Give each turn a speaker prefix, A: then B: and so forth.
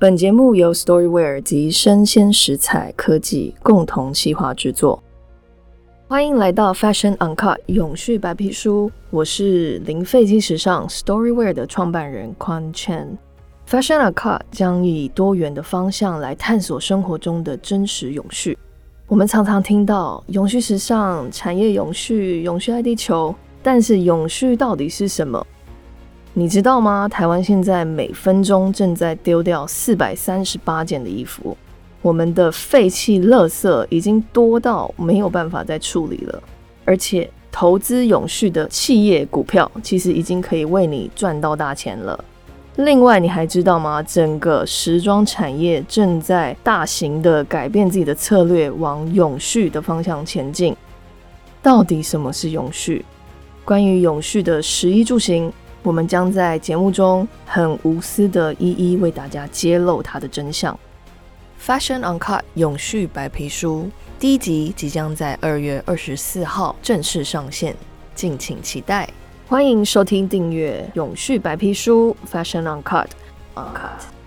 A: 本节目由 Storyware 及生鲜食材科技共同企划制作。欢迎来到 Fashion Uncut 永续白皮书，我是零废弃时尚 Storyware 的创办人 Quan Chen。Fashion Uncut 将以多元的方向来探索生活中的真实永续。我们常常听到永续时尚、产业永续、永续爱地球，但是永续到底是什么？你知道吗？台湾现在每分钟正在丢掉四百三十八件的衣服，我们的废弃垃圾已经多到没有办法再处理了。而且，投资永续的企业股票，其实已经可以为你赚到大钱了。另外，你还知道吗？整个时装产业正在大型的改变自己的策略，往永续的方向前进。到底什么是永续？关于永续的食衣住行。我们将在节目中很无私的一一为大家揭露它的真相。Fashion Uncut 永续白皮书第一集即将在二月二十四号正式上线，敬请期待。欢迎收听订阅永续白皮书 Fashion Uncut Uncut。